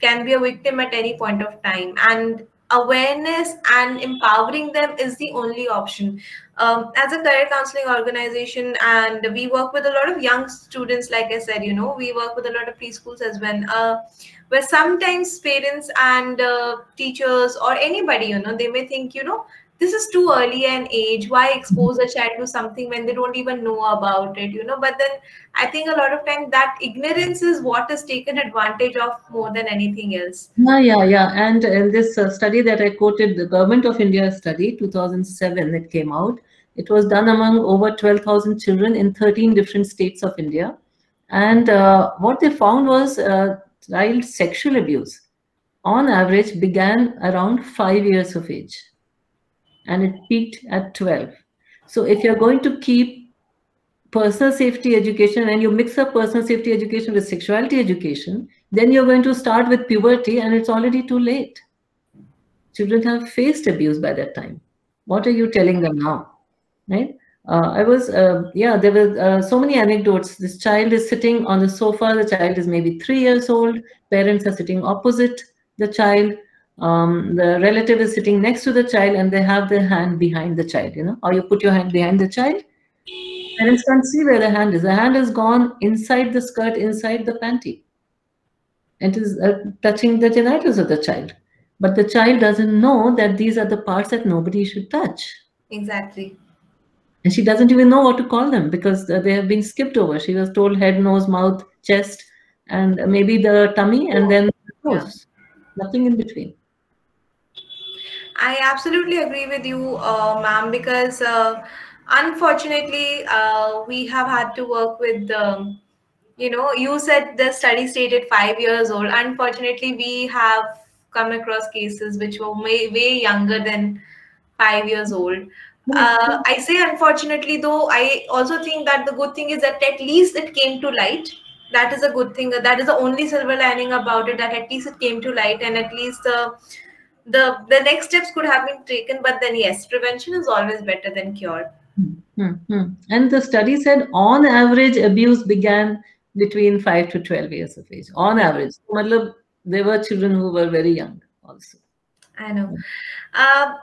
can be a victim at any point of time, and awareness and empowering them is the only option. Um, as a career counseling organization, and we work with a lot of young students, like I said, you know, we work with a lot of preschools as well. Uh, where sometimes parents and uh, teachers or anybody you know they may think you know this is too early an age. Why expose a child to something when they don't even know about it you know? But then i think a lot of times that ignorance is what is taken advantage of more than anything else. Yeah yeah yeah. And in this uh, study that i quoted the government of india study 2007 it came out it was done among over 12000 children in 13 different states of india. And uh, what they found was uh, child sexual abuse on average began around five years of age and it peaked at 12. So if you're going to keep personal safety education and you mix up personal safety education with sexuality education, then you're going to start with puberty and it's already too late. Children have faced abuse by that time. What are you telling them now? Right? Uh, I was, uh, yeah, there were uh, so many anecdotes. This child is sitting on the sofa. The child is maybe three years old. Parents are sitting opposite the child. Um, the relative is sitting next to the child and they have their hand behind the child, you know, or you put your hand behind the child. Parents can't see where the hand is. The hand has gone inside the skirt, inside the panty. It is uh, touching the genitals of the child. But the child doesn't know that these are the parts that nobody should touch. Exactly and she doesn't even know what to call them because they have been skipped over. She was told head, nose, mouth, chest, and maybe the tummy, and then the nose. Yeah. Nothing in between. I absolutely agree with you, uh, ma'am, because uh, unfortunately, uh, we have had to work with, um, you know, you said the study stated five years old. Unfortunately, we have come across cases which were way, way younger than five years old. Uh, I say unfortunately, though, I also think that the good thing is that at least it came to light. That is a good thing. That is the only silver lining about it. That at least it came to light, and at least the the the next steps could have been taken but then yes prevention is always better than cure mm-hmm. and the study said on average abuse began between 5 to 12 years of age on average there were children who were very young also i know uh,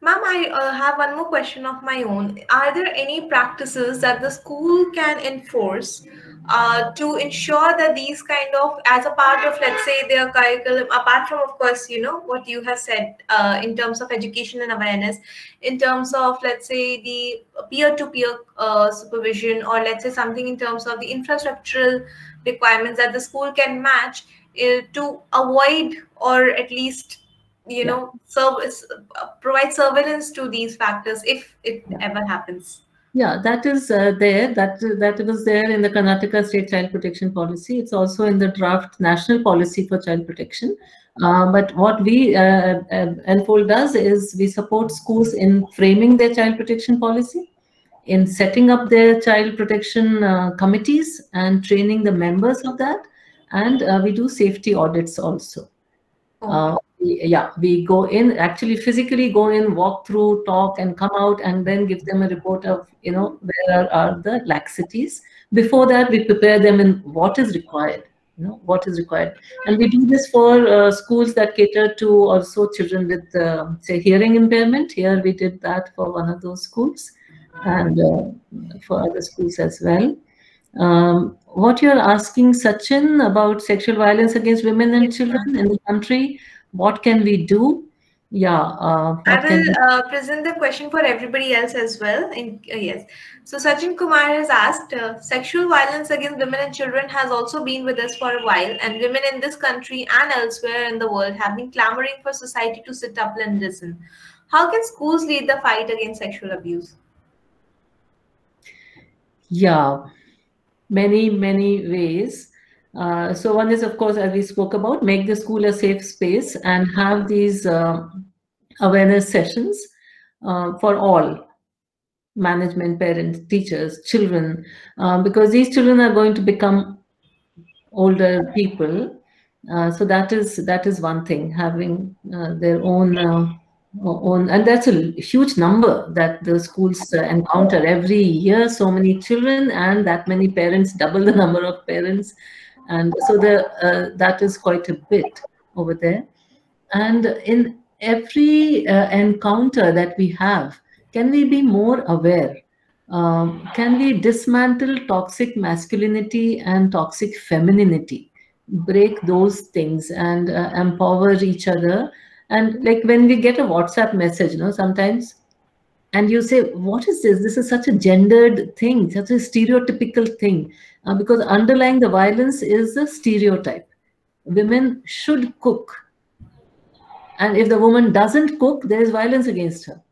Ma'am, I uh, have one more question of my own. Are there any practices that the school can enforce uh, to ensure that these kind of, as a part of, let's say, their curriculum, apart from, of course, you know, what you have said uh, in terms of education and awareness, in terms of, let's say, the peer-to-peer uh, supervision, or let's say something in terms of the infrastructural requirements that the school can match uh, to avoid or at least you yeah. know service provide surveillance to these factors if it yeah. ever happens. Yeah that is uh, there that that was there in the karnataka state child protection policy. It's also in the draft national policy for child protection. Uh, but what we uh, uh Enfold does is we support schools in framing their child protection policy in setting up their child protection uh, committees and training the members of that. And uh, we do safety audits also. Oh yeah we go in actually physically go in walk through talk and come out and then give them a report of you know where are, are the laxities. Before that we prepare them in what is required you know what is required. And we do this for uh, schools that cater to also children with uh, say hearing impairment. Here we did that for one of those schools and uh, for other schools as well. Um, what you're asking sachin about sexual violence against women and children in the country what can we do? Yeah uh, i will uh, present the question for everybody else as well in, uh, yes. So sachin kumar has asked uh, sexual violence against women and children has also been with us for a while and women in this country and elsewhere in the world have been clamoring for society to sit up and listen. How can schools lead the fight against sexual abuse? Yeah many many ways uh, so one is, of course, as we spoke about, make the school a safe space and have these uh, awareness sessions uh, for all management, parents, teachers, children, uh, because these children are going to become older people. Uh, so that is that is one thing, having their own own, and that's a huge number that the schools encounter every year. So many children and that many parents, double the number of parents and so the uh, that is quite a bit over there. And in every uh, encounter that we have can we be more aware? Um, can we dismantle toxic masculinity and toxic femininity? Break those things and uh, empower each other. And like when we get a whatsapp message you know sometimes and you say what is this? This is such a gendered thing such a stereotypical thing uh, because underlying the violence is a stereotype. Women should cook. And if the woman doesn't cook there is violence against her.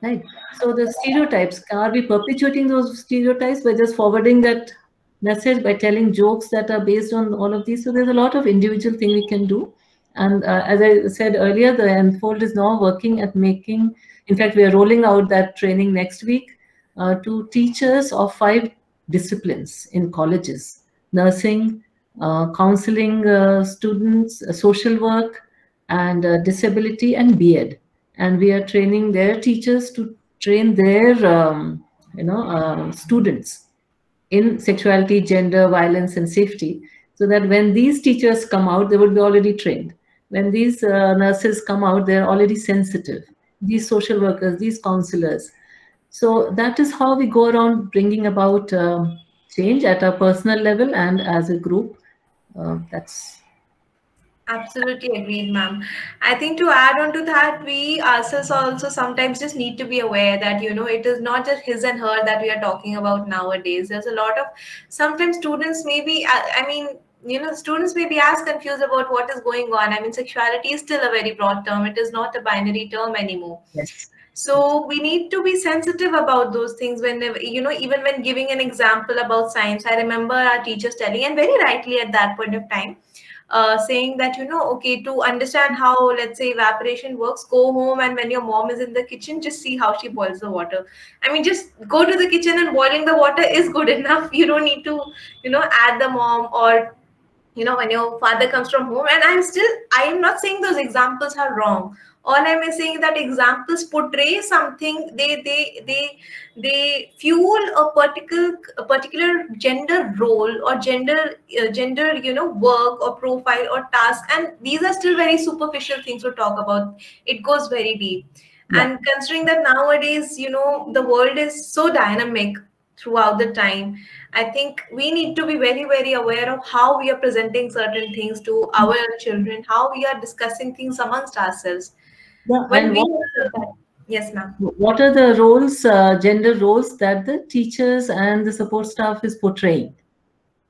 Right? So the stereotypes are we perpetuating those stereotypes by just forwarding that message by telling jokes that are based on all of these? So there's a lot of individual thing we can do. And uh, as I said earlier, the Enfold is now working at making, in fact, we are rolling out that training next week uh, to teachers of five disciplines in colleges, nursing, uh, counseling uh, students, uh, social work, and uh, disability and BEd. And we are training their teachers to train their, um, you know, students in sexuality, gender, violence, and safety so that when these teachers come out, they would be already trained when these uh, nurses come out, they're already sensitive. These social workers, these counselors. So that is how we go around bringing about uh, change at a personal level and as a group. Uh, that's Absolutely agreed, ma'am. I think to add on to that, we ourselves also sometimes just need to be aware that, you know, it is not just his and her that we are talking about nowadays. There's a lot of, sometimes students maybe, I, I mean, you know students may be as confused about what is going on i mean sexuality is still a very broad term it is not a binary term anymore yes so we need to be sensitive about those things when you know even when giving an example about science. I remember our teachers telling and very rightly at that point of time uh, saying that you know okay to understand how let's say evaporation works go home and when your mom is in the kitchen just see how she boils the water. I mean just go to the kitchen and boiling the water is good enough. You don't need to you know add the mom or you know when your father comes from home. And i'm still i am not saying those examples are wrong all i'm saying that examples portray something they they they they fuel a particular a particular gender role or gender uh, gender you know work or profile or task. And these are still very superficial things to talk about. It goes very deep. Yeah. and considering that nowadays you know the world is so dynamic throughout the time i think we need to be very very aware of how we are presenting certain things to our children how we are discussing things amongst ourselves yeah, when we what, yes ma'am. what are the roles uh, gender roles that the teachers and the support staff is portraying?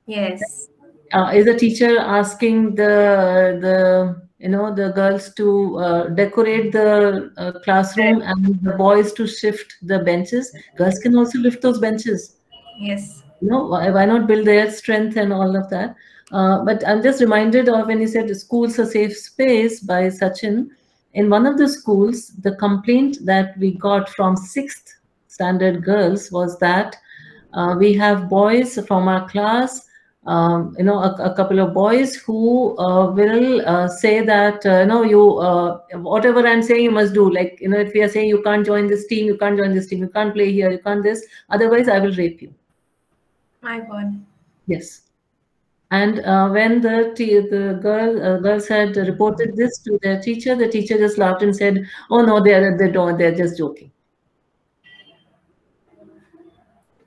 Yes. Uh, is a teacher asking the the you know the girls to uh, decorate the uh, classroom and the boys to shift the benches? Girls can also lift those benches. Yes. You know why, why not build their strength and all of that? Uh, but i'm just reminded of when you said the schools a safe space by sachin in one of the schools the complaint that we got from sixth standard girls was that uh, we have boys from our class um, you know, a, a, couple of boys who uh, will uh, say that, uh, know, you, uh, whatever I'm saying, you must do. Like, you know, if we are saying you can't join this team, you can't join this team, you can't play here, you can't this, otherwise I will rape you. My God. Yes. And uh, when the the girl uh, girls had reported this to their teacher, the teacher just laughed and said, "Oh no, they're they don't. They're just joking."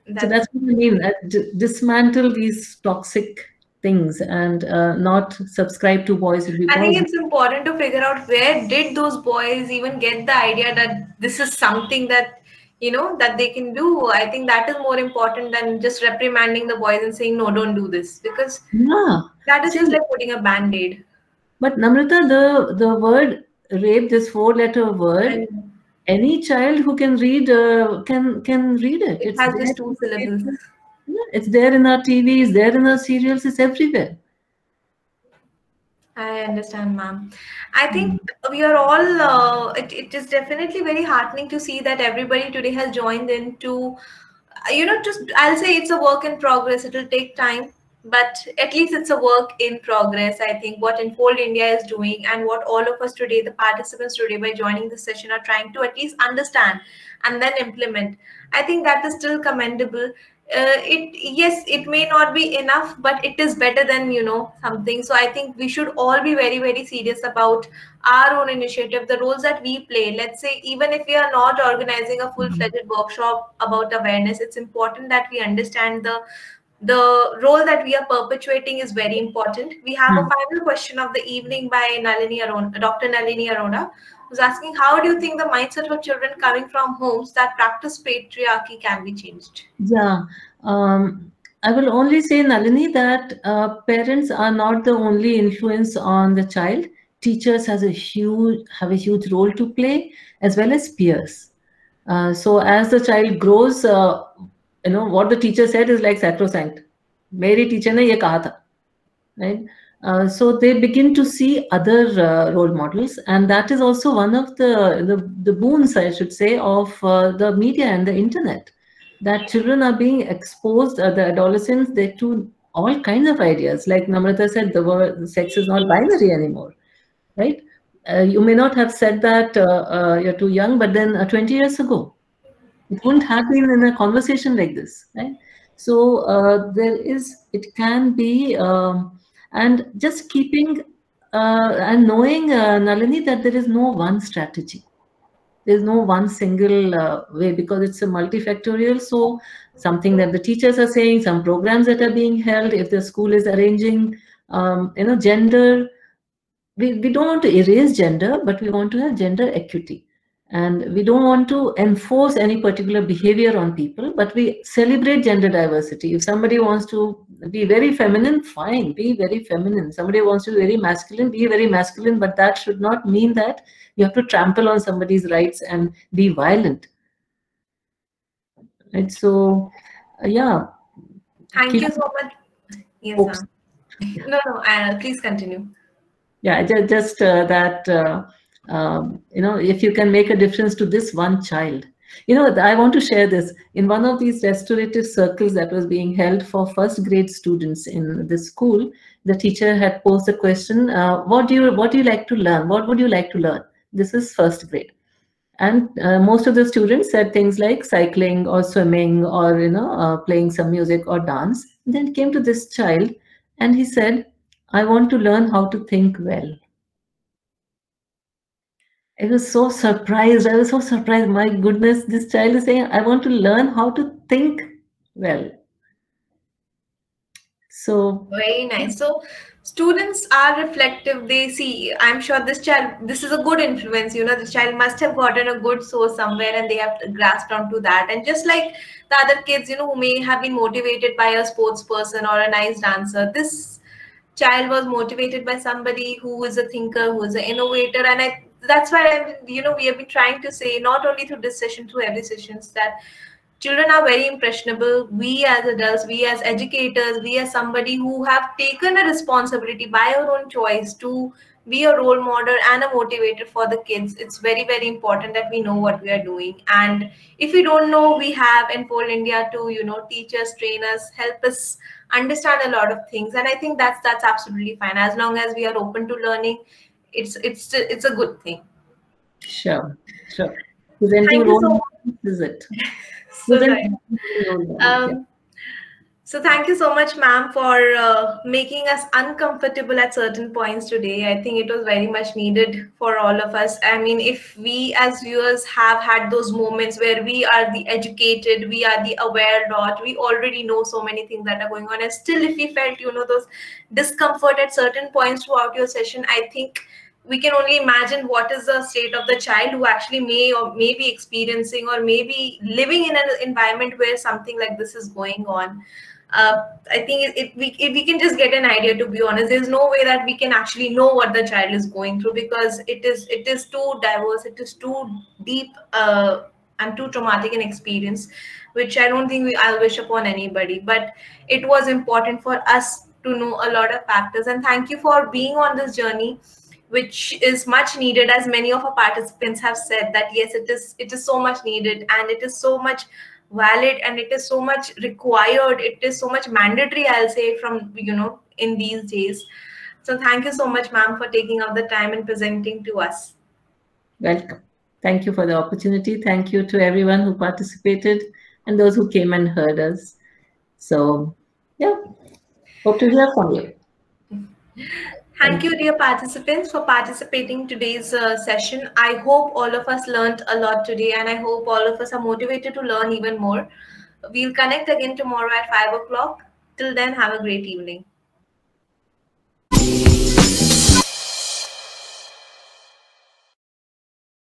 That's, so that's what I mean. That dismantle these toxic things and uh, not subscribe to boys. I think it's important to figure out where did those boys even get the idea that this is something that you know that they can do. I think that is more important than just reprimanding the boys and saying no, don't do this because yeah, that is just like putting a band aid. But Namrata, the the word rape, this four letter word. And any child who can read uh, can can read it. It it's has just two syllables. It's there in our TVs, there in our serials, it's everywhere. I understand, ma'am. I think mm. we are all, uh, it, it is definitely very heartening to see that everybody today has joined in to, you know, just, I'll say it's a work in progress. It'll take time but at least it's a work in progress i think what Enfold India is doing and what all of us today the participants today by joining the session are trying to at least understand and then implement i think that is still commendable uh, it yes it may not be enough but it is better than you know something so i think we should all be very very serious about our own initiative the roles that we play let's say even if we are not organizing a full-fledged workshop about awareness it's important that we understand the the role that we are perpetuating is very important. We have mm. a hmm. final question of the evening by Nalini Arora, Dr. Nalini Arora, who's asking, how do you think the mindset of children coming from homes that practice patriarchy can be changed? Yeah, um, I will only say, Nalini, that uh, parents are not the only influence on the child. Teachers has a huge have a huge role to play, as well as peers. Uh, so as the child grows, uh, you know what the teacher said is like sacrosanct मेरी teacher ने ये कहा था right Uh, so they begin to see other uh, role models and that is also one of the the, the boons i should say of uh, the media and the internet that children are being exposed uh, the adolescents they to all kinds of ideas like namrata said the word sex is not binary anymore right uh, you may not have said that you're too young but then 20 years ago it wouldn't have been in a conversation like this, right? So there is, it can be, um, and just keeping uh, and knowing, uh, Nalini, that there is no one strategy. There's no one single uh, way because it's a multifactorial. So something that the teachers are saying, some programs that are being held, if the school is arranging, um, you know, gender, we, we don't want to erase gender, but we want to have gender equity and we don't want to enforce any particular behavior on people, but we celebrate gender diversity. If somebody wants to be very feminine, fine, be very feminine. Somebody wants to be very masculine, be very masculine, but that should not mean that you have to trample on somebody's rights and be violent. Right, so uh, yeah. Thank Keep you so much. Yes, no, no, uh, please continue. Yeah, just, just uh, that uh, um, you know, if you can make a difference to this one child, You know, I want to share this. In one of these restorative circles that was being held for first grade students in the school, the teacher had posed a question, uh, what do you what do you like to learn? What would you like to learn? This is first grade. And uh, most of the students said things like cycling or swimming or, you know, uh, playing some music or dance. And then came to this child and he said, I want to learn how to think well. I was so surprised. I was so surprised. My goodness, this child is saying, I want to learn how to think well. So very nice. So students are reflective. They see, I'm sure this child, this is a good influence. You know, the child must have gotten a good source somewhere and they have grasped onto that. And just like the other kids, you know, who may have been motivated by a sports person or a nice dancer, this child was motivated by somebody who is a thinker, who is an innovator. And I that's why I've, you know we have been trying to say not only through this session through every sessions that children are very impressionable. We as adults we as educators we as somebody who have taken a responsibility by our own choice to be a role model and a motivator for the kids. It's very very important that we know what we are doing. And if we don't know we have in enfold india to you know teach us train us help us understand a lot of things. And i think that's that's absolutely fine. As long as we are open to learning it's it's it's a good thing. Sure, sure. Presenting role so much. is it? so, um, so thank you so much, ma'am, for uh, making us uncomfortable at certain points today. I think it was very much needed for all of us. I mean, if we as viewers have had those moments where we are the educated, we are the aware lot, we already know so many things that are going on, and still, if we felt, you know, those discomfort at certain points throughout your session, I think we can only imagine what is the state of the child who actually may or may be experiencing or maybe living in an environment where something like this is going on. Uh, I think it, it, we, if we can just get an idea, to be honest, there's no way that we can actually know what the child is going through because it is it is too diverse, it is too deep uh, and too traumatic an experience, which I don't think we I'll wish upon anybody. But it was important for us to know a lot of factors, and thank you for being on this journey which is much needed as many of our participants have said that yes it is it is so much needed and it is so much valid and it is so much required. It is so much mandatory i'll say from you know in these days. So thank you so much ma'am for taking out the time and presenting to us. Welcome. Thank you for the opportunity. Thank you to everyone who participated and those who came and heard us. So yeah. Hope to hear from you Thank you, dear participants, for participating today's uh, session. I hope all of us learned a lot today, and I hope all of us are motivated to learn even more. We'll connect again tomorrow at 5 o'clock. Till then, have a great evening.